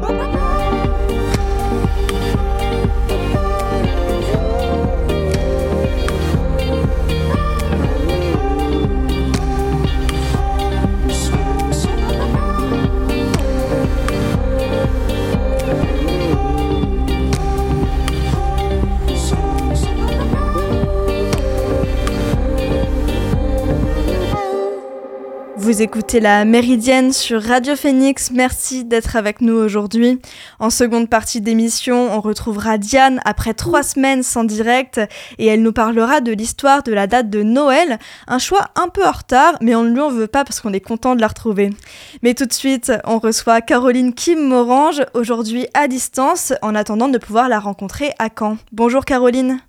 Oh. Vous écoutez la Méridienne sur Radio Phoenix. Merci d'être avec nous aujourd'hui. En seconde partie d'émission, on retrouvera Diane après trois semaines sans direct et elle nous parlera de l'histoire de la date de Noël. Un choix un peu en retard, mais on ne lui en veut pas parce qu'on est content de la retrouver. Mais tout de suite, on reçoit Caroline Kim Morange, aujourd'hui à distance, en attendant de pouvoir la rencontrer à Caen. Bonjour Caroline.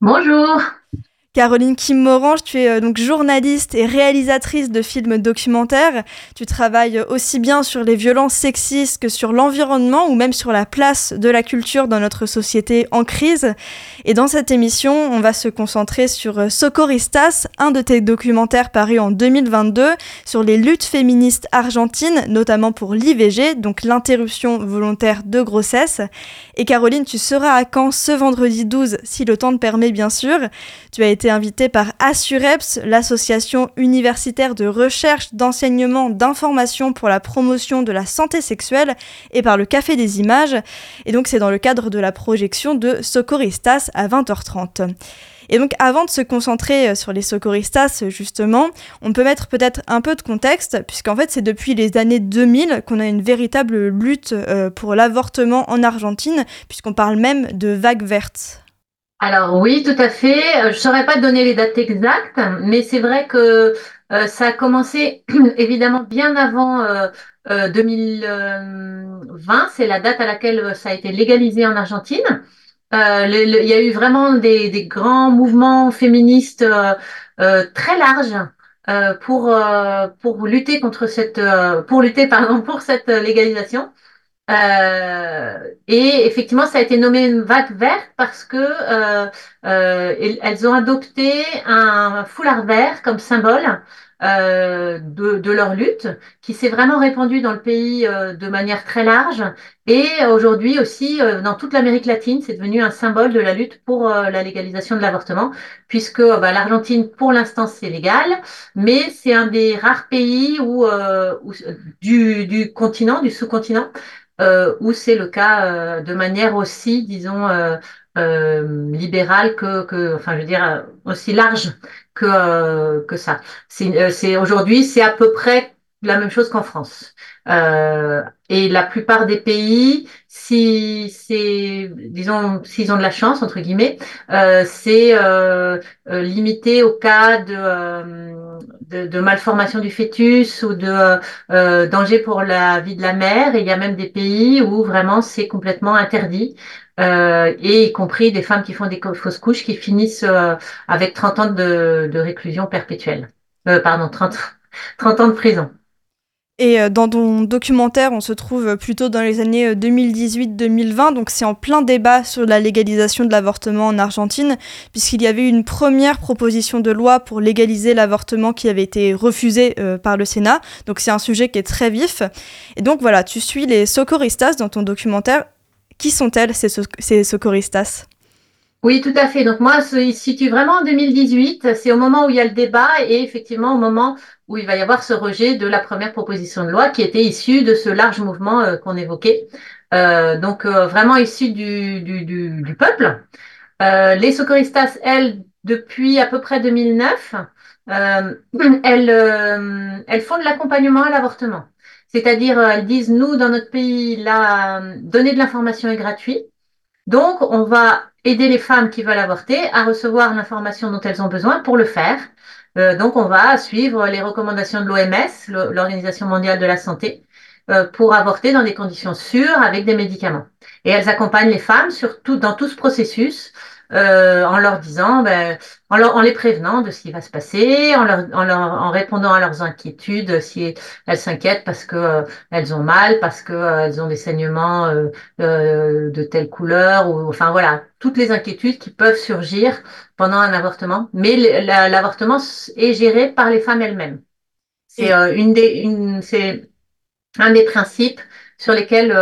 Bonjour. Caroline Kim Morange, tu es euh, donc journaliste et réalisatrice de films documentaires. Tu travailles aussi bien sur les violences sexistes que sur l'environnement ou même sur la place de la culture dans notre société en crise. Et dans cette émission, on va se concentrer sur euh, Socorristas, un de tes documentaires parus en 2022 sur les luttes féministes argentines, notamment pour l'IVG, donc l'interruption volontaire de grossesse. Et Caroline, tu seras à Caen ce vendredi 12, si le temps te permet bien sûr. Tu as été invité par Assureps, l'association universitaire de recherche, d'enseignement, d'information pour la promotion de la santé sexuelle, et par le Café des Images. Et donc c'est dans le cadre de la projection de Socorristas à 20h30. Et donc avant de se concentrer euh, sur les socorristas, justement, on peut mettre peut-être un peu de contexte, puisqu'en fait c'est depuis les années 2000 qu'on a une véritable lutte euh, pour l'avortement en Argentine, puisqu'on parle même de vague verte. Alors oui, tout à fait. Euh, je ne saurais pas donner les dates exactes, mais c'est vrai que euh, ça a commencé évidemment bien avant 2020. Euh, c'est la date à laquelle ça a été légalisé en Argentine. il y a eu vraiment des, grands mouvements féministes très larges pour pour lutter contre cette pour lutter pardon pour cette légalisation. Euh, et effectivement, ça a été nommé une vague verte parce que euh, euh, elles ont adopté un foulard vert comme symbole euh, de, de, leur lutte, qui s'est vraiment répandue dans le pays euh, de manière très large. Et aujourd'hui aussi, dans toute l'Amérique latine, c'est devenu un symbole de la lutte pour la légalisation de l'avortement, puisque bah, l'Argentine, pour l'instant, c'est légal, mais c'est un des rares pays où, où du continent, du sous-continent, euh, où c'est le cas euh, de manière aussi, disons, euh, euh, libérale que, que, enfin, je veux dire, aussi large que, que ça. C'est aujourd'hui, c'est à peu près la même chose qu'en France. Euh, et la plupart des pays, si c'est, disons, s'ils ont de la chance entre guillemets, euh, c'est euh, limité au cas de de, malformation du fœtus ou de euh, danger pour la vie de la mère. Et il y a même des pays où vraiment c'est complètement interdit. Euh, et y compris des femmes qui font des fausses couches qui finissent euh, avec 30 ans de, de réclusion perpétuelle. pardon, 30, 30 ans de prison. Et euh, dans ton documentaire, on se trouve plutôt dans les années 2018-2020, euh, donc c'est en plein débat sur la légalisation de l'avortement en Argentine, puisqu'il y avait une première proposition de loi pour légaliser l'avortement qui avait été refusée euh, par le Sénat. Donc c'est un sujet qui est très vif. Et donc voilà, tu suis les socorristas dans ton documentaire. Qui sont-elles, ces, socorristas oui, tout à fait. Donc moi, il se situe vraiment en 2018. C'est au moment où il y a le débat et effectivement au moment où il va y avoir ce rejet de la première proposition de loi qui était issue de ce large mouvement euh, qu'on évoquait. Euh, donc euh, vraiment issu du, du, du, peuple. les Socorristas, elles, depuis à peu près 2009, elles, elles font de l'accompagnement à l'avortement. C'est-à-dire, elles disent, nous, dans notre pays, la, donner de l'information est gratuit. Donc, on va aider les femmes qui veulent avorter à recevoir l'information dont elles ont besoin pour le faire. Euh, donc, on va suivre les recommandations de l'OMS, l'Organisation mondiale de la santé, euh, pour avorter dans des conditions sûres avec des médicaments. Et elles accompagnent les femmes sur dans tout ce processus euh, en leur disant, ben, en, en, les prévenant de ce qui va se passer, en, leur, en, leur, en répondant à leurs inquiétudes si elles s'inquiètent parce que euh, elles ont mal, parce que euh, elles ont des saignements euh, de telle couleur, ou enfin voilà, toutes les inquiétudes qui peuvent surgir pendant un avortement. Mais l'avortement est géré par les femmes elles-mêmes. C'est une des, une, c'est un des principes sur lesquels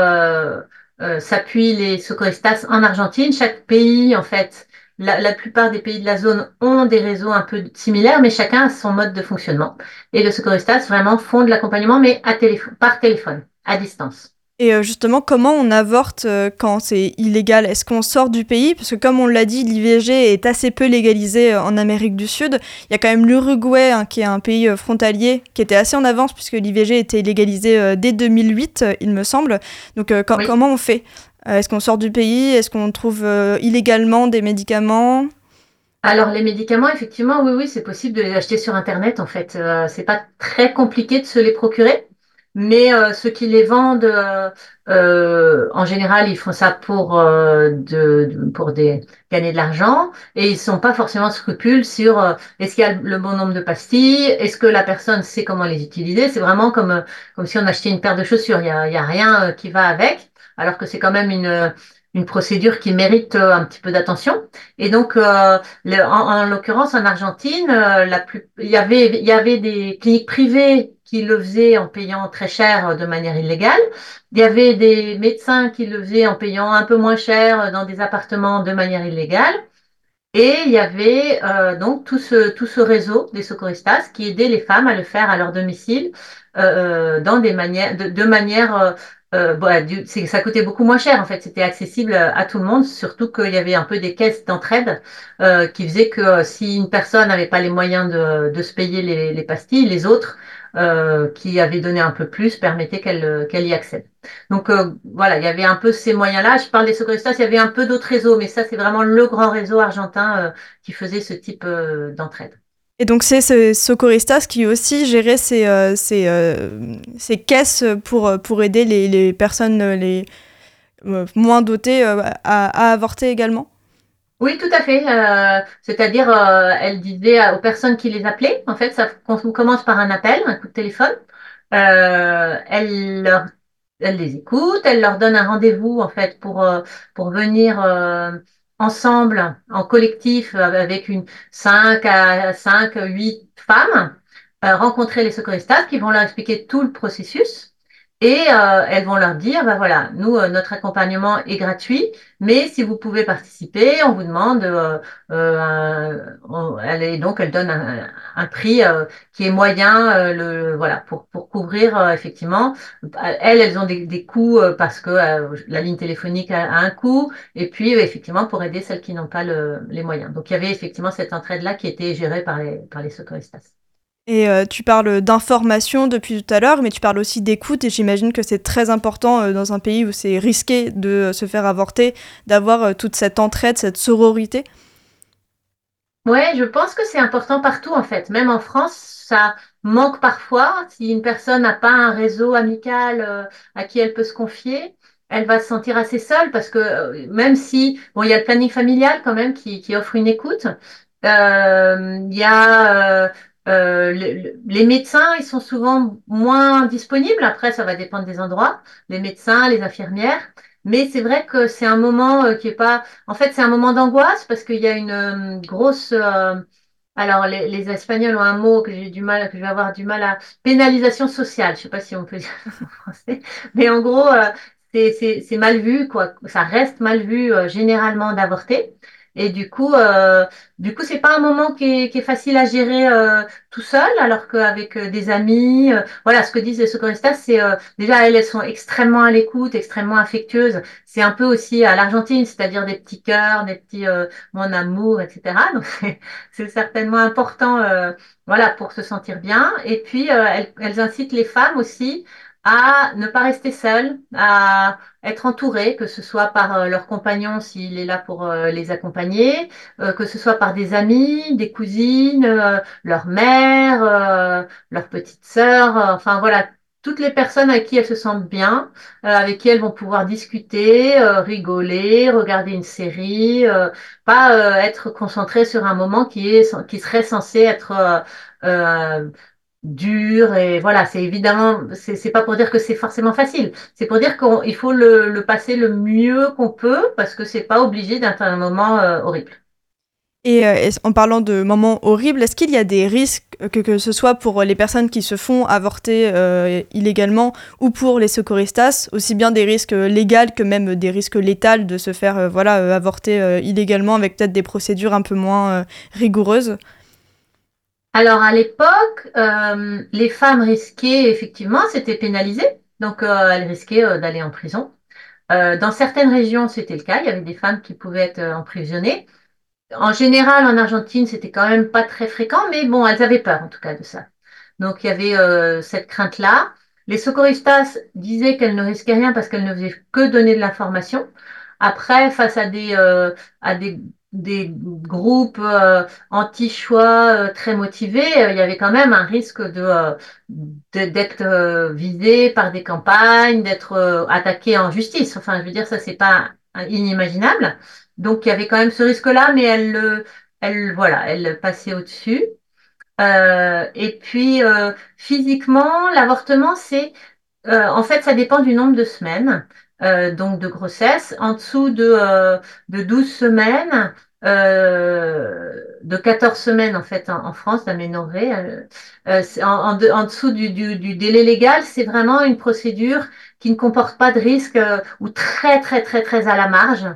euh, s'appuient les secouristas en Argentine. Chaque pays, en fait, la, la, plupart des pays de la zone ont des réseaux un peu similaires, mais chacun a son mode de fonctionnement. Et le secouristas vraiment font de l'accompagnement, mais à téléphone, par téléphone, à distance. Et euh, justement, comment on avorte euh, quand c'est illégal? Est-ce qu'on sort du pays? Parce que comme on l'a dit, l'IVG est assez peu légalisé euh, en Amérique du Sud. Il y a quand même l'Uruguay, hein, qui est un pays frontalier, qui était assez en avance, puisque l'IVG était légalisé dès 2008, il me semble. Donc comment on fait? Est-ce qu'on sort du pays? Est-ce qu'on trouve illégalement des médicaments? Alors les médicaments, effectivement, oui, oui, c'est possible de les acheter sur Internet. En fait, c'est pas très compliqué de se les procurer. Mais euh, ceux qui les vendent, euh, euh, en général, ils font ça pour, de, pour des, gagner de l'argent et ils sont pas forcément scrupules sur est-ce qu'il y a le bon nombre de pastilles, est-ce que la personne sait comment les utiliser. C'est vraiment comme, comme si on achetait une paire de chaussures. Il y a, y a rien qui va avec, alors que c'est quand même une, une procédure qui mérite un petit peu d'attention. Et donc, euh, le, en, en l'occurrence, en Argentine, la plus, il y avait, il y avait des cliniques privées qui le faisaient en payant très cher euh, de manière illégale. Il y avait des médecins qui le faisaient en payant un peu moins cher euh, dans des appartements de manière illégale. Et il y avait euh, donc tout ce, tout ce réseau des secouristas qui aidait les femmes à le faire à leur domicile euh, dans des manières, de, de manière euh, ça coûtait beaucoup moins cher en fait, c'était accessible à tout le monde, surtout qu'il y avait un peu des caisses d'entraide euh, qui faisaient que euh, si une personne n'avait pas les moyens de, de se payer les, les, pastilles, les autres euh, qui avaient donné un peu plus permettaient qu'elle qu'elle y accède. Donc euh, voilà, il y avait un peu ces moyens-là. Je parle des secouristas, il y avait un peu d'autres réseaux, mais ça c'est vraiment le grand réseau argentin qui faisait ce type d'entraide. Et donc c'est ce Socorristas qui aussi gérait ces, euh, euh, ces, caisses pour, pour aider les, les personnes les euh, moins dotées à, à, avorter également Oui, tout à fait. C'est-à-dire, elle disait aux personnes qui les appelaient, en fait, ça commence par un appel, un coup de téléphone. elle leur elle les écoute, elle leur donne un rendez-vous en fait pour pour venir ensemble, en collectif, avec une 5 à 5, 8 femmes, euh, rencontrer les secouristas qui vont leur expliquer tout le processus. Et euh, elles vont leur dire, ben voilà, nous, euh, notre accompagnement est gratuit, mais si vous pouvez participer, on vous demande, euh, euh elle est, donc elle donne un, un prix qui est moyen, le, voilà, pour, pour couvrir effectivement. Elles, elles ont des, des coûts parce que la ligne téléphonique a, a, un coût, et puis effectivement pour aider celles qui n'ont pas le, les moyens. Donc il y avait effectivement cette entraide-là qui était gérée par les, par les secouristas. Et euh, tu parles d'information depuis tout à l'heure, mais tu parles aussi d'écoute, et j'imagine que c'est très important euh, dans un pays où c'est risqué de se faire avorter, d'avoir euh, toute cette entraide, cette sororité. Ouais, je pense que c'est important partout en fait. Même en France, ça manque parfois. Si une personne n'a pas un réseau amical à qui elle peut se confier, elle va se sentir assez seule parce que même si, bon, il y a le planning familial quand même qui, offre une écoute, il y a euh, les médecins, ils sont souvent moins disponibles. Après, ça va dépendre des endroits. Les médecins, les infirmières. Mais c'est vrai que c'est un moment euh, qui est pas. En fait, c'est un moment d'angoisse parce qu'il y a une euh, grosse. Alors, les, les, Espagnols ont un mot que j'ai du mal, que je vais avoir du mal à. Pénalisation sociale. Je sais pas si on peut dire en français. Mais en gros, c'est mal vu, quoi. Ça reste mal vu généralement d'avorter. Et du coup, euh, du coup, c'est pas un moment qui est, qui est facile à gérer euh, tout seul, alors qu'avec euh, des amis, euh, voilà, ce que disent les secouristas, c'est euh, déjà elles, elles sont extrêmement à l'écoute, extrêmement affectueuses. C'est un peu aussi à l'Argentine, c'est-à-dire des petits cœurs, des petits mon amour, etc. Donc c'est certainement important, voilà, pour se sentir bien. Et puis elles, elles incitent les femmes aussi à ne pas rester seul, à être entouré, que ce soit par euh, leur compagnon s'il est là pour euh, les accompagner, euh, que ce soit par des amis, des cousines, leur mère, leur petite sœur, enfin voilà, toutes les personnes avec qui elles se sentent bien, avec qui elles vont pouvoir discuter, rigoler, regarder une série, pas être concentré sur un moment qui qui serait censé être dur et voilà, c'est évidemment, c'est pas pour dire que c'est forcément facile, c'est pour dire qu'il faut le, le, passer le mieux qu'on peut parce que c'est pas obligé d'être un moment euh, horrible. Et euh, en parlant de moments horribles, est-ce qu'il y a des risques, que, que ce soit pour les personnes qui se font avorter euh, illégalement ou pour les secouristas, aussi bien des risques légaux que même des risques létals de se faire voilà, avorter illégalement avec peut-être des procédures un peu moins rigoureuses? Alors à l'époque, euh, les femmes risquaient effectivement, c'était pénalisé, donc euh, elles risquaient euh, d'aller en prison. dans certaines régions, c'était le cas, il y avait des femmes qui pouvaient être emprisonnées. En général, en Argentine, c'était quand même pas très fréquent, mais bon, elles avaient peur en tout cas de ça. Donc il y avait cette crainte-là. Les secouristas disaient qu'elles ne risquaient rien parce qu'elles ne faisaient que donner de l'information. Après, face à des, à des des groupes euh, anti-choix euh, très motivés, euh, il y avait quand même un risque de d'être visé par des campagnes, d'être attaqué en justice. Enfin, je veux dire, ça c'est pas inimaginable. Donc il y avait quand même ce risque-là, mais elle, elle, voilà, elle passait au-dessus. et puis physiquement, l'avortement, c'est en fait, ça dépend du nombre de semaines. Euh, donc de grossesse, en dessous de, euh, de 12 semaines, euh, de 14 semaines en fait en, France d'aménorrhée, euh, euh en, en, dessous du, du, du délai légal, c'est vraiment une procédure qui ne comporte pas de risque ou très très très très à la marge.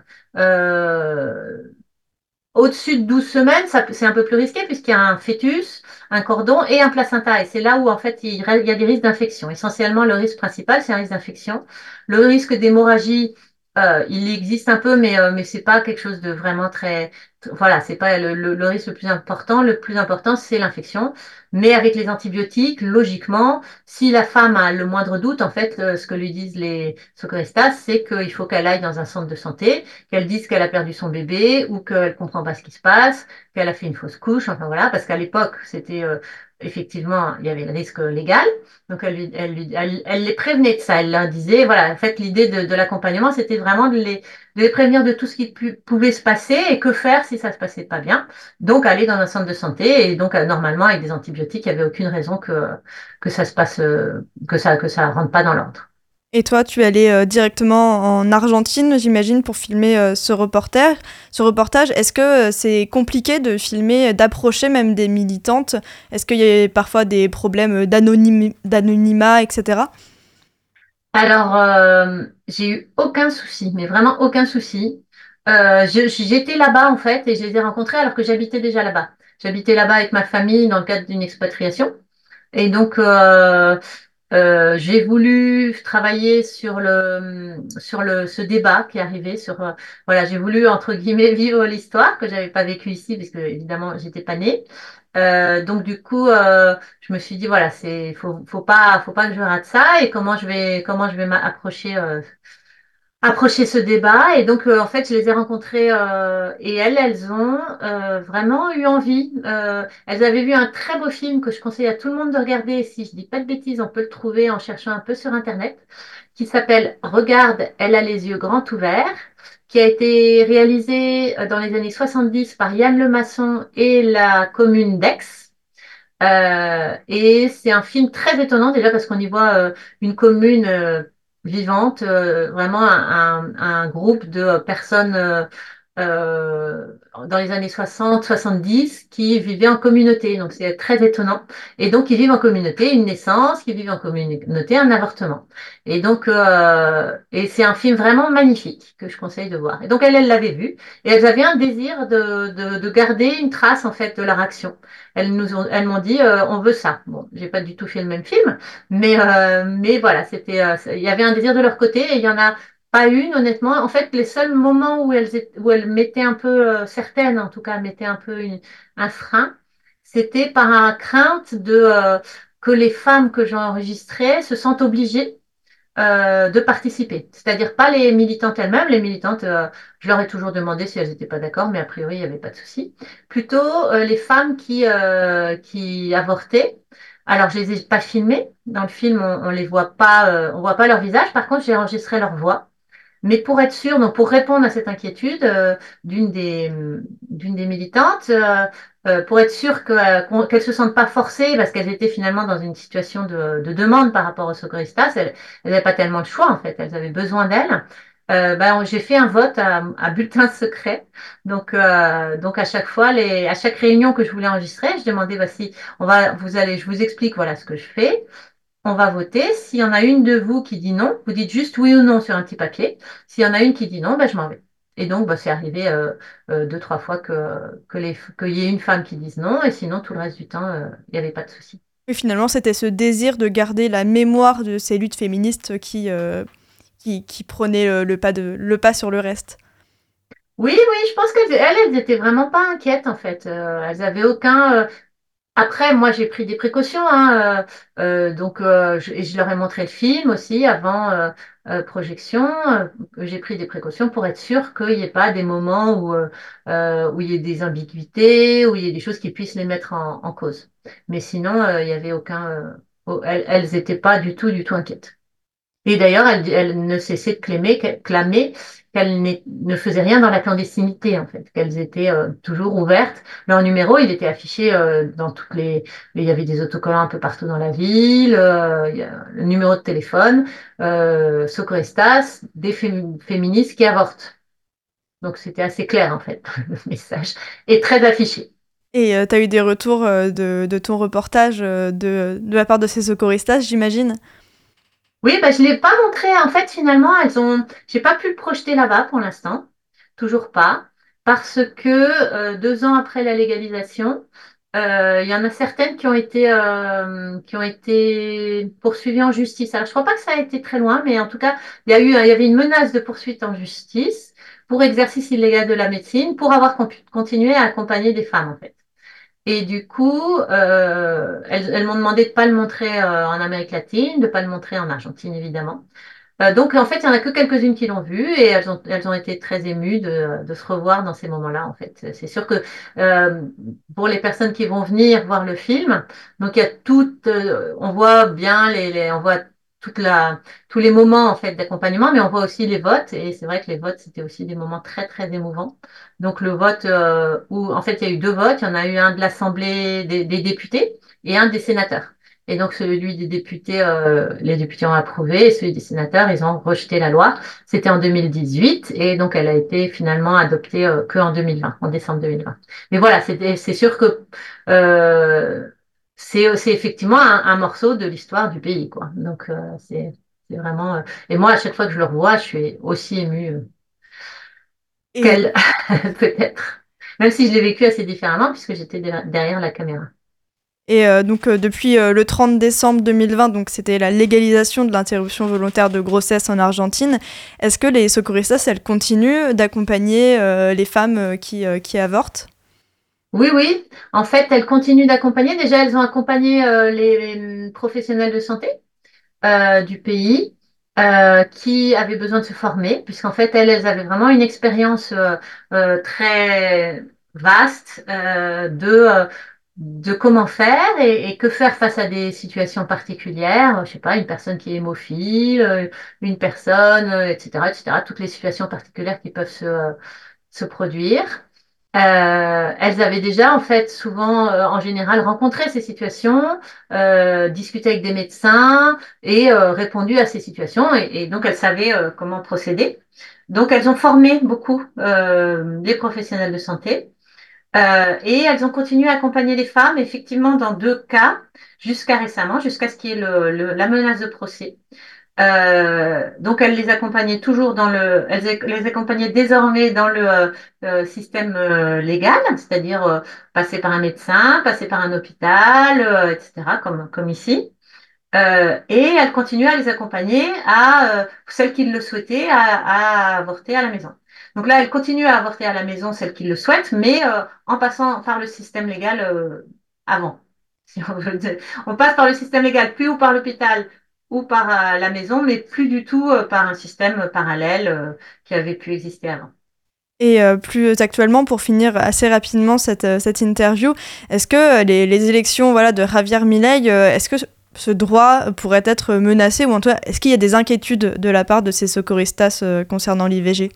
Au-dessus de 12 semaines, c'est un peu plus risqué puisqu'il y a un fœtus, un cordon et un placenta. Et c'est là où, en fait, il, y a des risques d'infection. Essentiellement, le risque principal, c'est un risque d'infection. Le risque d'hémorragie, euh, il existe un peu, mais, euh, mais c'est pas quelque chose de vraiment très, voilà, c'est pas le, le, risque le plus important. Le plus important, c'est l'infection. Mais avec les antibiotiques, logiquement, si la femme a le moindre doute, en fait, ce que lui disent les secouristas, c'est qu'il faut qu'elle aille dans un centre de santé, qu'elle dise qu'elle a perdu son bébé ou qu'elle comprend pas ce qui se passe, qu'elle a fait une fausse couche, enfin voilà, parce qu'à l'époque, c'était euh, effectivement, il y avait le risque légal. Donc, elle, elle, elle, les prévenait de ça. Elle leur disait, voilà, en fait, l'idée de, l'accompagnement, c'était vraiment de les, de les prévenir de tout ce qui pouvait se passer et que faire si ça se passait pas bien. Donc, aller dans un centre de santé et donc, euh, normalement, avec des antibiotiques, il n'y avait aucune raison que, que ça se passe, euh, que ça, que ça rentre pas dans l'ordre. Et toi, tu es allé euh, directement en Argentine, j'imagine, pour filmer euh, ce reportage. Ce reportage, est-ce que c'est compliqué de filmer, d'approcher même des militantes? Est-ce qu'il y a parfois des problèmes d'anonymat, etc. Alors, j'ai eu aucun souci, mais vraiment aucun souci. J'étais là-bas en fait et je les ai rencontrés alors que j'habitais déjà là-bas. J'habitais là-bas avec ma famille dans le cadre d'une expatriation. Et donc, euh, euh, j'ai voulu travailler sur le sur le ce débat qui est arrivé sur euh, voilà j'ai voulu entre guillemets vivre l'histoire que j'avais pas vécue ici parce que évidemment j'étais pas née. Euh, donc du coup je me suis dit voilà c'est faut faut pas faut pas que je rate ça et comment je vais comment je vais m'approcher approcher ce débat. Et donc, euh, en fait, je les ai rencontrées euh, et elles, elles ont euh, vraiment eu envie. elles avaient vu un très beau film que je conseille à tout le monde de regarder. Si je dis pas de bêtises, on peut le trouver en cherchant un peu sur Internet, qui s'appelle Regarde, elle a les yeux grands ouverts qui a été réalisé dans les années 70 par Yann Lemasson et la commune d'Aix. et c'est un film très étonnant déjà parce qu'on y voit une commune vivante, euh, vraiment un, un, groupe de personnes euh, dans les années 60, 70 qui vivaient en communauté. Donc c'est très étonnant. Et donc ils vivent en communauté une naissance, qui vivent en communauté un avortement. Et donc euh, et c'est un film vraiment magnifique que je conseille de voir. Et donc elle, elle l'avait vu et elles avaient un désir de, de, de, garder une trace en fait de leur action. Elles nous ont, elles m'ont dit euh, on veut ça. Bon, j'ai pas du tout fait le même film, mais euh, mais voilà, c'était euh, il y avait un désir de leur côté et il y en a pas une, honnêtement. En fait, les seuls moments où elles, où elles mettaient un peu, euh, certaines en tout cas, mettaient un peu un frein, c'était par un crainte de euh, que les femmes que j'enregistrais se sentent obligées euh, de participer. C'est-à-dire pas les militantes elles-mêmes. Les militantes, je leur ai toujours demandé si elles n'étaient pas d'accord, mais a priori, il n'y avait pas de souci. Plutôt les femmes qui, qui avortaient. Alors, je les ai pas filmées. Dans le film, on, on les voit pas, on voit pas leur visage. Par contre, j'ai enregistré leur voix. Mais pour être sûr, donc pour répondre à cette inquiétude euh, d'une des, des militantes, euh, euh, pour être sûr qu'elles ne se sentent pas forcées, parce qu'elles étaient finalement dans une situation de, de demande par rapport aux secouristas, elles n'avaient pas tellement de choix en fait, elles avaient besoin d'elles. ben, j'ai fait un vote à, à bulletin secret. Donc, donc à chaque fois, les, à chaque réunion que je voulais enregistrer, je demandais, voici, on va, vous allez, je vous explique, voilà ce que je fais. On va voter. S'il y en a une de vous qui dit non, vous dites juste oui ou non sur un petit papier. S'il y en a une qui dit non, ben, je m'en vais. Et donc, bah, c'est arrivé euh, euh, deux, trois fois que, qu'il y ait une femme qui dise non, et sinon, tout le reste du temps, euh, il n'y avait pas de souci. Et finalement, c'était ce désir de garder la mémoire de ces luttes féministes qui, qui, qui prenait le, pas de, le pas sur le reste. Oui, oui, je pense qu'elles elles, étaient vraiment pas inquiètes en fait. elles avaient aucun. Après, moi, j'ai pris des précautions, hein, euh, euh, donc euh, je, je, leur ai montré le film aussi avant projection. j'ai pris des précautions pour être sûr qu'il n'y ait pas des moments où où il y ait des ambiguïtés, où il y ait des choses qui puissent les mettre en, en cause. Mais sinon, il n'y avait aucun. elles, elles étaient pas du tout, du tout inquiètes. Et d'ailleurs, elle, ne cessait de clamer, qu'elles ne faisaient rien dans la clandestinité, en fait, qu'elles étaient euh, toujours ouvertes. Leur numéro, il était affiché euh, dans toutes les... Il y avait des autocollants un peu partout dans la ville, euh, il y a le numéro de téléphone, Socorrestas, des féministes qui avortent. Donc c'était assez clair, en fait, le message, et très affiché. Et tu as eu des retours de, ton reportage de, la part de ces Socorrestas, j'imagine? Oui, bah, je ne l'ai pas montré. En fait, finalement, elles ont. J'ai pas pu le projeter là-bas pour l'instant. Toujours pas. Parce que euh, deux ans après la légalisation, euh, il y en a certaines qui ont été euh, qui ont été poursuivies en justice. Alors, je crois pas que ça a été très loin, mais en tout cas, il y a eu, y avait une menace de poursuite en justice pour exercice illégal de la médecine, pour avoir continué à accompagner des femmes, en fait. Et du coup, euh, elles, m'ont demandé de ne pas le montrer euh, en Amérique latine, de ne pas le montrer en Argentine, évidemment. Euh, donc, en fait, il n'y en a que quelques-unes qui l'ont vu et elles ont, elles ont été très émues de, de se revoir dans ces moments-là, en fait. C'est sûr que euh, pour les personnes qui vont venir voir le film, donc il y a tout, on voit bien les, les on voit toute la, tous les moments en fait d'accompagnement, mais on voit aussi les votes et c'est vrai que les votes c'était aussi des moments très très émouvants. Donc le vote euh, où en fait il y a eu deux votes, il y en a eu un de l'Assemblée des, députés et un des sénateurs. Et donc celui des députés, euh, les députés ont approuvé et celui des sénateurs ils ont rejeté la loi. C'était en 2018 et donc elle a été finalement adoptée euh, que en 2020, en décembre 2020. Mais voilà, c'est sûr que euh, c'est effectivement un, morceau de l'histoire du pays, quoi. Donc euh, c'est vraiment. Euh, et moi, à chaque fois que je le revois, je suis aussi émue euh, qu'elle, peut-être. Même si je l'ai vécu assez différemment, puisque j'étais derrière la caméra. Et donc depuis le 30 décembre 2020, donc c'était la légalisation de l'interruption volontaire de grossesse en Argentine. Est-ce que les socorristas, elles continuent d'accompagner les femmes qui, qui avortent? Oui, oui. En fait, elles continuent d'accompagner. Déjà, elles ont accompagné euh, les, professionnels de santé euh, du pays euh, qui avaient besoin de se former, puisqu'en fait, elles, elles avaient vraiment une expérience très vaste de de comment faire et, que faire face à des situations particulières. Je sais pas, une personne qui est hémophile, une personne, etc., etc. Toutes les situations particulières qui peuvent se, se produire. Euh, elles avaient déjà, en fait, souvent, euh, en général, rencontré ces situations, euh, discuté avec des médecins et répondu à ces situations. Et, donc, elles savaient comment procéder. Donc, elles ont formé beaucoup les professionnels de santé. et elles ont continué à accompagner les femmes, effectivement, dans deux cas, jusqu'à récemment, jusqu'à ce qu'il y ait la menace de procès. Euh, donc elle les accompagnait toujours dans le, elle les accompagnait désormais dans le euh, euh système légal, c'est-à-dire passer par un médecin, passer par un hôpital, etc., comme comme ici. et elle continuait à les accompagner à celles qui le souhaitaient à, avorter à la maison. Donc là, elle continue à avorter à la maison celles qui le souhaitent, mais en passant par le système légal avant. On, on passe par le système légal, puis ou par l'hôpital, ou par euh, la maison, mais plus du tout euh, par un système parallèle euh, qui avait pu exister avant. Et plus actuellement, pour finir assez rapidement cette, cette interview, est-ce que les, les, élections voilà, de Javier Milei, est-ce que ce droit pourrait être menacé ou en tout cas, est-ce qu'il y a des inquiétudes de la part de ces socorristas concernant l'IVG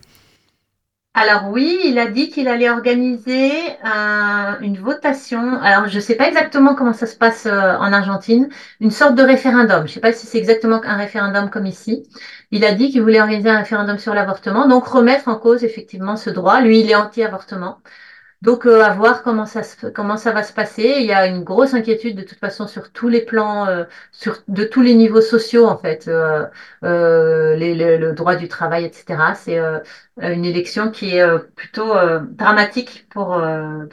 Alors oui, il a dit qu'il allait organiser une votation. Alors je ne sais pas exactement comment ça se passe euh, en Argentine, une sorte de référendum. Je ne sais pas si c'est exactement un référendum comme ici. Il a dit qu'il voulait organiser un référendum sur l'avortement, donc remettre en cause effectivement ce droit. Lui, il est anti-avortement. Donc, euh, à voir comment ça, comment ça va se passer. Il y a une grosse inquiétude de toute façon sur tous les plans, euh, sur, de tous les niveaux sociaux en fait, euh, le droit du travail, etc. C'est une élection qui est plutôt dramatique pour,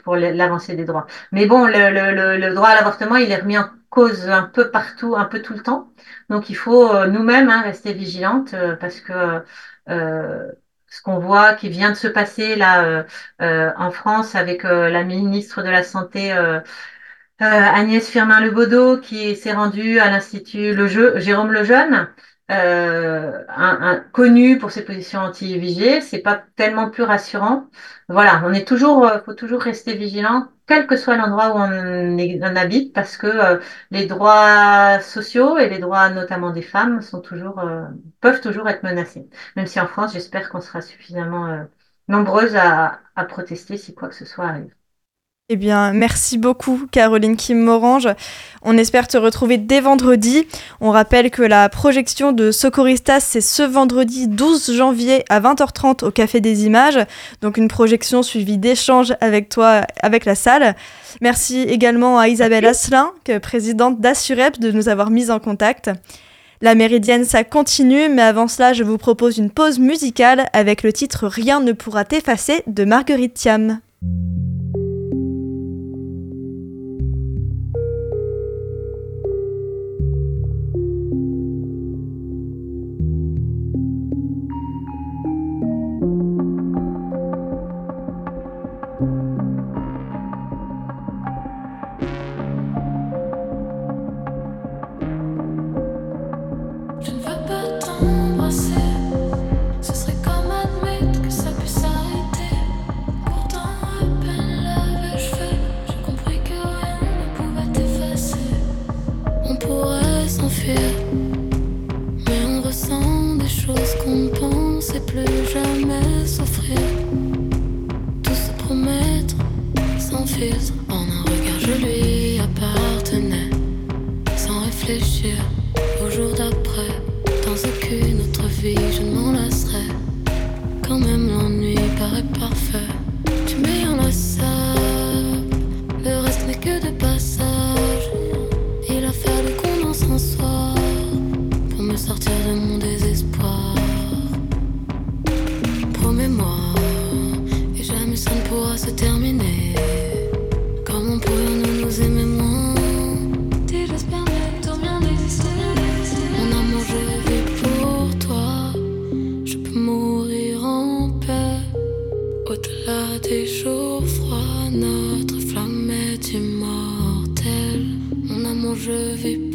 pour l'avancée des droits. Mais bon, le, droit à l'avortement, il est remis en cause un peu partout, un peu tout le temps. Donc, il faut nous-mêmes hein, rester vigilantes parce que ce qu'on voit qui vient de se passer là euh, euh, en France avec euh, la ministre de la Santé Agnès Firmin-Lebaudot qui s'est rendue à l'Institut le Jérôme Lejeune, un, un, connu pour ses positions anti-IVG, c'est pas tellement plus rassurant. Voilà, on est toujours, faut toujours rester vigilant quel que soit l'endroit où on, habite, parce que euh, les droits sociaux et les droits notamment des femmes sont toujours, euh, peuvent toujours être menacés. Même si en France, j'espère qu'on sera suffisamment euh, nombreuses à, à protester si quoi que ce soit arrive. Eh bien, merci beaucoup, Caroline Kim Morange. On espère te retrouver dès vendredi. On rappelle que la projection de Socorristas, c'est ce vendredi 12 janvier à 20h30 au Café des Images. Donc, une projection suivie d'échanges avec toi, avec la salle. Merci également à Isabelle Asselin, présidente d'Assurep, de nous avoir mis en contact. La méridienne, ça continue, mais avant cela, je vous propose une pause musicale avec le titre Rien ne pourra t'effacer de Marguerite Thiam. ces jours froids, notre flamme est immortelle. Mon amour, je vis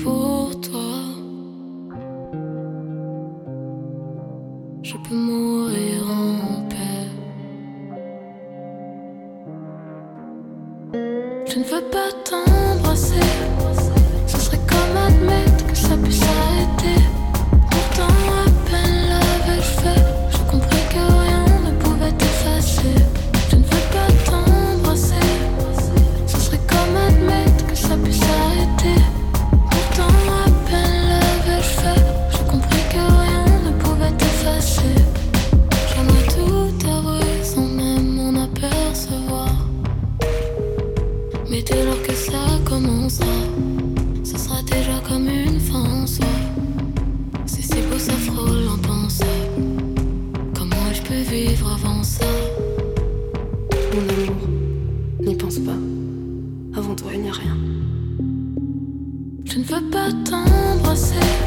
N'y pense pas. Avant toi, il n'y a rien. Je ne veux pas t'embrasser.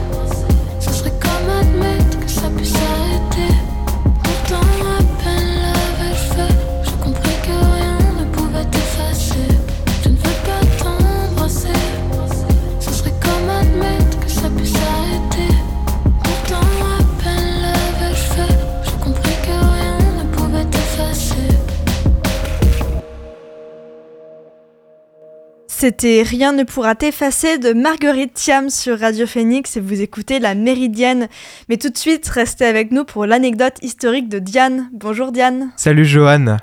C'était Rien ne pourra t'effacer de Marguerite Thiam sur Radio Phoenix et vous écoutez La Méridienne. Mais tout de suite, restez avec nous pour l'anecdote historique de Diane. Bonjour Diane. Salut Johan.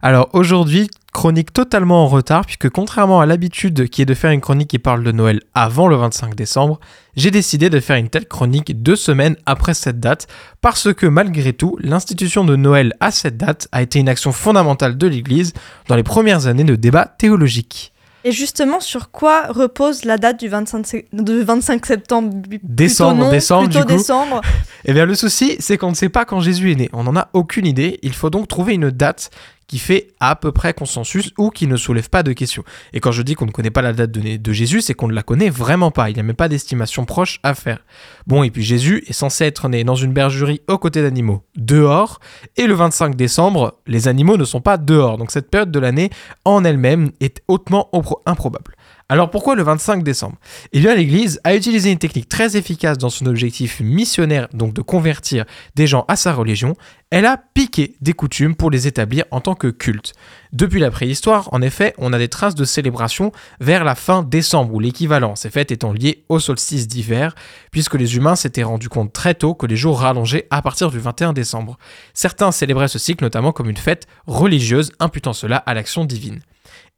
Alors aujourd'hui, chronique totalement en retard puisque contrairement à l'habitude qui est de faire une chronique qui parle de Noël avant le 25 décembre, j'ai décidé de faire une telle chronique deux semaines après cette date parce que malgré tout, l'institution de Noël à cette date a été une action fondamentale de l'Église dans les premières années de débat théologique. Et justement, sur quoi repose la date du 25, 25 septembre? Décembre, décembre, du coup. décembre. Eh bien, le souci, c'est qu'on ne sait pas quand Jésus est né. On n'en a aucune idée. Il faut donc trouver une date qui fait à peu près consensus ou qui ne soulève pas de questions. Et quand je dis qu'on ne connaît pas la date de, de Jésus, c'est qu'on ne la connaît vraiment pas. Il n'y a même pas d'estimation proche à faire. Bon, et puis Jésus est censé être né dans une bergerie aux côtés d'animaux, dehors, et le 25 décembre, les animaux ne sont pas dehors. Donc cette période de l'année en elle-même est hautement improbable. Alors pourquoi le 25 décembre? Eh bien l'Église a utilisé une technique très efficace dans son objectif missionnaire, donc de convertir des gens à sa religion. Elle a piqué des coutumes pour les établir en tant que culte. Depuis la préhistoire, en effet, on a des traces de célébration vers la fin décembre, ou l'équivalent, ces fêtes étant liées au solstice d'hiver, puisque les humains s'étaient rendus compte très tôt que les jours rallongeaient à partir du 21 décembre. Certains célébraient ce cycle notamment comme une fête religieuse, imputant cela à l'action divine.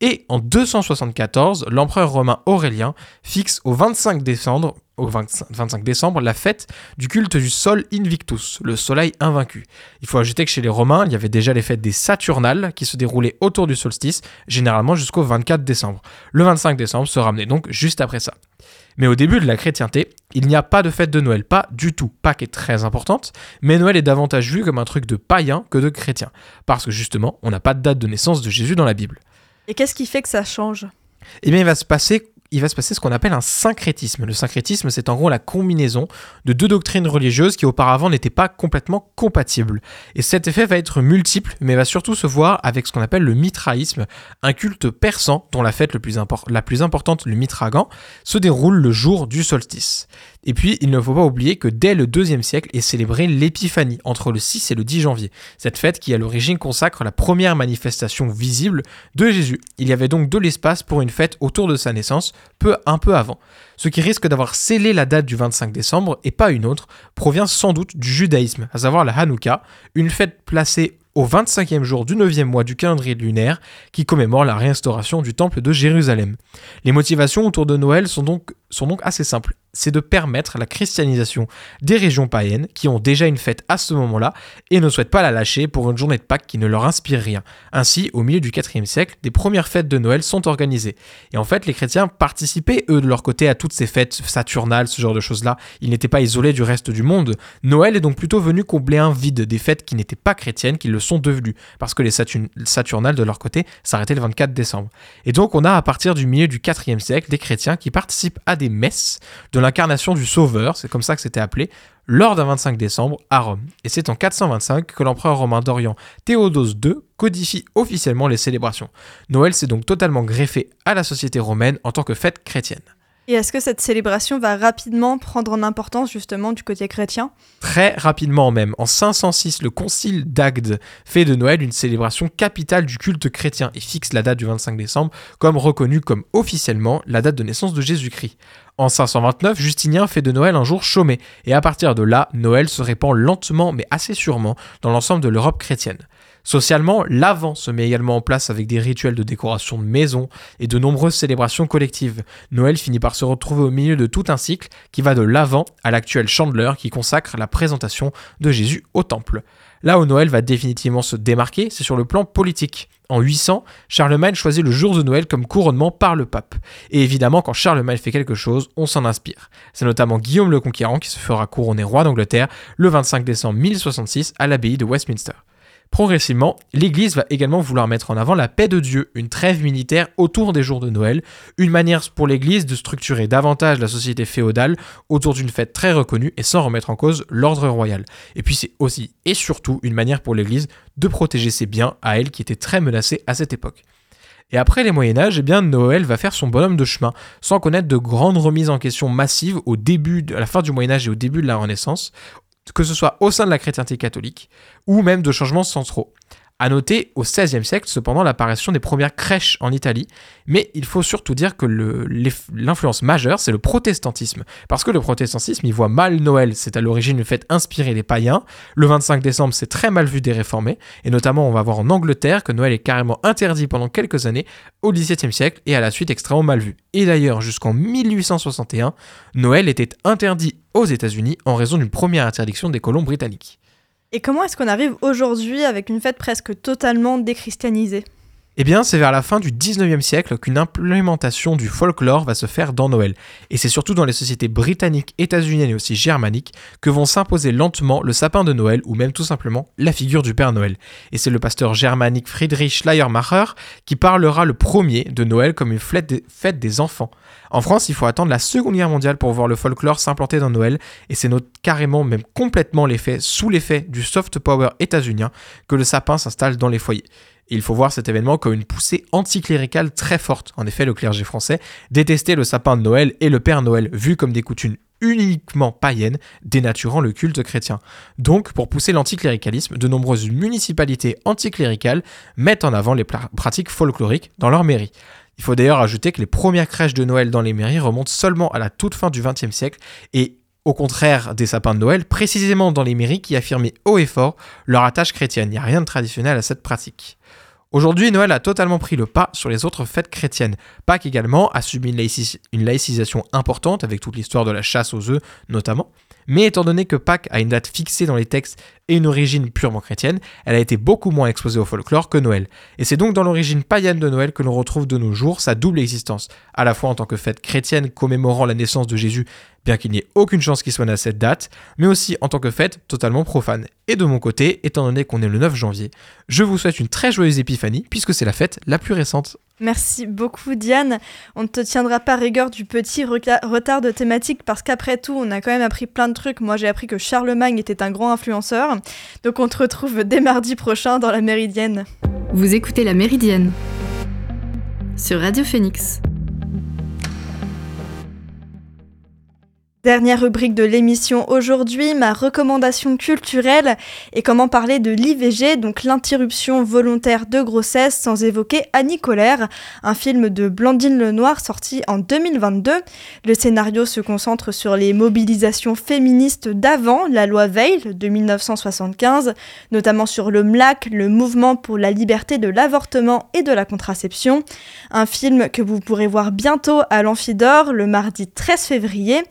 Et en 274, l'empereur romain Aurélien fixe au 25 décembre, au 25 décembre la fête du culte du Sol Invictus, le soleil invaincu. Il faut ajouter que chez les Romains, il y avait déjà les fêtes des Saturnales qui se déroulaient autour du solstice, généralement jusqu'au 24 décembre. Le 25 décembre se ramenait donc juste après ça. Mais au début de la chrétienté, il n'y a pas de fête de Noël, pas du tout. Pâques est très importante, mais Noël est davantage vu comme un truc de païen que de chrétien, parce que justement, on n'a pas de date de naissance de Jésus dans la Bible. Et qu'est-ce qui fait que ça change? Eh bien, il va se passer ce qu'on appelle un syncrétisme. Le syncrétisme, c'est en gros la combinaison de deux doctrines religieuses qui auparavant n'étaient pas complètement compatibles. Et cet effet va être multiple, mais va surtout se voir avec ce qu'on appelle le mitraïsme, un culte persan dont la fête la plus importante, le mitragan, se déroule le jour du solstice. Et puis, il ne faut pas oublier que dès le deuxième siècle est célébrée l'épiphanie, entre le 6 et le 10 janvier. Cette fête qui à l'origine consacre la première manifestation visible de Jésus. Il y avait donc de l'espace pour une fête autour de sa naissance, peu un peu avant. Ce qui risque d'avoir scellé la date du 25 décembre, et pas une autre, provient sans doute du judaïsme, à savoir la Hanouka, une fête placée au 25e jour du 9e mois du calendrier lunaire qui commémore la réinstauration du temple de Jérusalem. Les motivations autour de Noël sont donc, sont donc assez simples c'est de permettre la christianisation des régions païennes qui ont déjà une fête à ce moment-là et ne souhaitent pas la lâcher pour une journée de Pâques qui ne leur inspire rien. Ainsi, au milieu du IVe siècle, des premières fêtes de Noël sont organisées. Et en fait, les chrétiens participaient, eux, de leur côté, à toutes ces fêtes saturnales, ce genre de choses-là. Ils n'étaient pas isolés du reste du monde. Noël est donc plutôt venu combler un vide des fêtes qui n'étaient pas chrétiennes, qui le sont devenues, parce que les saturnales, de leur côté, s'arrêtaient le 24 décembre. Et donc, on a, à partir du milieu du IVe siècle, des chrétiens qui participent à des messes l'incarnation du Sauveur, c'est comme ça que c'était appelé, lors d'un 25 décembre à Rome. Et c'est en 425 que l'empereur romain d'Orient Théodose II codifie officiellement les célébrations. Noël s'est donc totalement greffé à la société romaine en tant que fête chrétienne. Et est-ce que cette célébration va rapidement prendre en importance justement du côté chrétien? Très rapidement même. En 506, le concile d'Agde fait de Noël une célébration capitale du culte chrétien et fixe la date du 25 décembre comme reconnue comme officiellement la date de naissance de Jésus-Christ. En 529, Justinien fait de Noël un jour chômé, et à partir de là, Noël se répand lentement mais assez sûrement dans l'ensemble de l'Europe chrétienne. Socialement, l'Avent se met également en place avec des rituels de décoration de maison et de nombreuses célébrations collectives. Noël finit par se retrouver au milieu de tout un cycle qui va de l'Avent à l'actuel Chandeleur qui consacre la présentation de Jésus au temple. Là où Noël va définitivement se démarquer, c'est sur le plan politique. En 800, Charlemagne choisit le jour de Noël comme couronnement par le pape. Et évidemment, quand Charlemagne fait quelque chose, on s'en inspire. C'est notamment Guillaume le Conquérant qui se fera couronner roi d'Angleterre le 25 décembre 1066 à l'abbaye de Westminster. Progressivement, l'Église va également vouloir mettre en avant la paix de Dieu, une trêve militaire autour des jours de Noël, une manière pour l'Église de structurer davantage la société féodale autour d'une fête très reconnue et sans remettre en cause l'ordre royal. Et puis c'est aussi et surtout une manière pour l'Église de protéger ses biens à elle qui étaient très menacés à cette époque. Et après les Moyen Âge, eh bien Noël va faire son bonhomme de chemin, sans connaître de grandes remises en question massives au début, à la fin du Moyen Âge et au début de la Renaissance, que ce soit au sein de la chrétienté catholique ou même de changements centraux. À noter au XVIe siècle, cependant, l'apparition des premières crèches en Italie, mais il faut surtout dire que l'influence majeure, c'est le protestantisme. Parce que le protestantisme, il voit mal Noël, c'est à l'origine une fête inspirée des païens. Le 25 décembre, c'est très mal vu des réformés, et notamment on va voir en Angleterre que Noël est carrément interdit pendant quelques années au XVIIe siècle et à la suite extrêmement mal vu. Et d'ailleurs, jusqu'en 1861, Noël était interdit aux États-Unis en raison d'une première interdiction des colons britanniques. Et comment est-ce qu'on arrive aujourd'hui avec une fête presque totalement déchristianisée? Eh bien, c'est vers la fin du 19e siècle qu'une implémentation du folklore va se faire dans Noël. Et c'est surtout dans les sociétés britanniques, états-uniennes et aussi germaniques que vont s'imposer lentement le sapin de Noël ou même tout simplement la figure du Père Noël. Et c'est le pasteur germanique Friedrich Schleiermacher qui parlera le premier de Noël comme une fête des enfants. En France, il faut attendre la Seconde Guerre mondiale pour voir le folklore s'implanter dans Noël, et c'est carrément, même complètement l'effet, sous l'effet du soft power états-unien, que le sapin s'installe dans les foyers il faut voir cet événement comme une poussée anticléricale très forte. En effet, le clergé français détestait le sapin de Noël et le Père Noël, vu comme des coutumes uniquement païennes, dénaturant le culte chrétien. Donc, pour pousser l'anticléricalisme, de nombreuses municipalités anticléricales mettent en avant les pratiques folkloriques dans leurs mairies. Il faut d'ailleurs ajouter que les premières crèches de Noël dans les mairies remontent seulement à la toute fin du XXe siècle et au contraire des sapins de Noël, précisément dans les mairies qui affirmaient haut et fort leur attache chrétienne. Il n'y a rien de traditionnel à cette pratique. Aujourd'hui, Noël a totalement pris le pas sur les autres fêtes chrétiennes. Pâques également a subi une, laïcisation importante avec toute l'histoire de la chasse aux œufs notamment. Mais étant donné que Pâques a une date fixée dans les textes et une origine purement chrétienne, elle a été beaucoup moins exposée au folklore que Noël. Et c'est donc dans l'origine païenne de Noël que l'on retrouve de nos jours sa double existence, à la fois en tant que fête chrétienne commémorant la naissance de Jésus, bien qu'il n'y ait aucune chance qu'il soit à cette date, mais aussi en tant que fête totalement profane. Et de mon côté, étant donné qu'on est le 9 janvier, je vous souhaite une très joyeuse épiphanie, puisque c'est la fête la plus récente. Merci beaucoup Diane. On ne te tiendra pas rigueur du petit retard de thématique parce qu'après tout, on a quand même appris plein de trucs. Moi, j'ai appris que Charlemagne était un grand influenceur. Donc on te retrouve dès mardi prochain dans la Méridienne. Vous écoutez la Méridienne sur Radio Phoenix. Dernière rubrique de l'émission aujourd'hui, ma recommandation culturelle et comment parler de l'IVG, donc l'interruption volontaire de grossesse sans évoquer Annie Colère, un film de Blandine Lenoir sorti en 2022. Le scénario se concentre sur les mobilisations féministes d'avant la loi Veil de 1975, notamment sur le MLAC, le mouvement pour la liberté de l'avortement et de la contraception. Un film que vous pourrez voir bientôt à l'Amphidor le mardi 13 février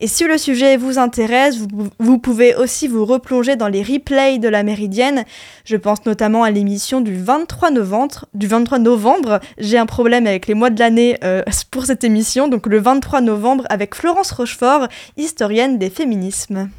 et si le sujet vous intéresse, vous, pouvez aussi vous replonger dans les replays de la Méridienne. Je pense notamment à l'émission du 23 novembre. Du 23 novembre, j'ai un problème avec les mois de l'année euh, pour cette émission, donc le 23 novembre avec Florence Rochefort, historienne des féminismes.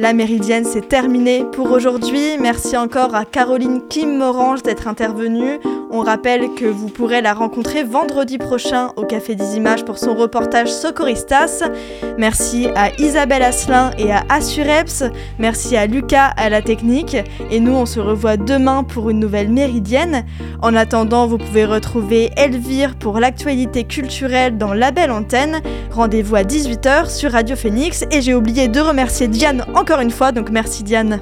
La Méridienne, c'est terminé pour aujourd'hui. Merci encore à Caroline Kim Morange d'être intervenue. On rappelle que vous pourrez la rencontrer vendredi prochain au Café des Images pour son reportage Socoristas. Merci à Isabelle Asselin et à Assureps. Merci à Lucas à la technique. Et nous, on se revoit demain pour une nouvelle Méridienne. En attendant, vous pouvez retrouver Elvire pour l'actualité culturelle dans La Belle Antenne. Rendez-vous à 18h sur Radio Phoenix. Et j'ai oublié de remercier Diane encore une fois, donc merci Diane.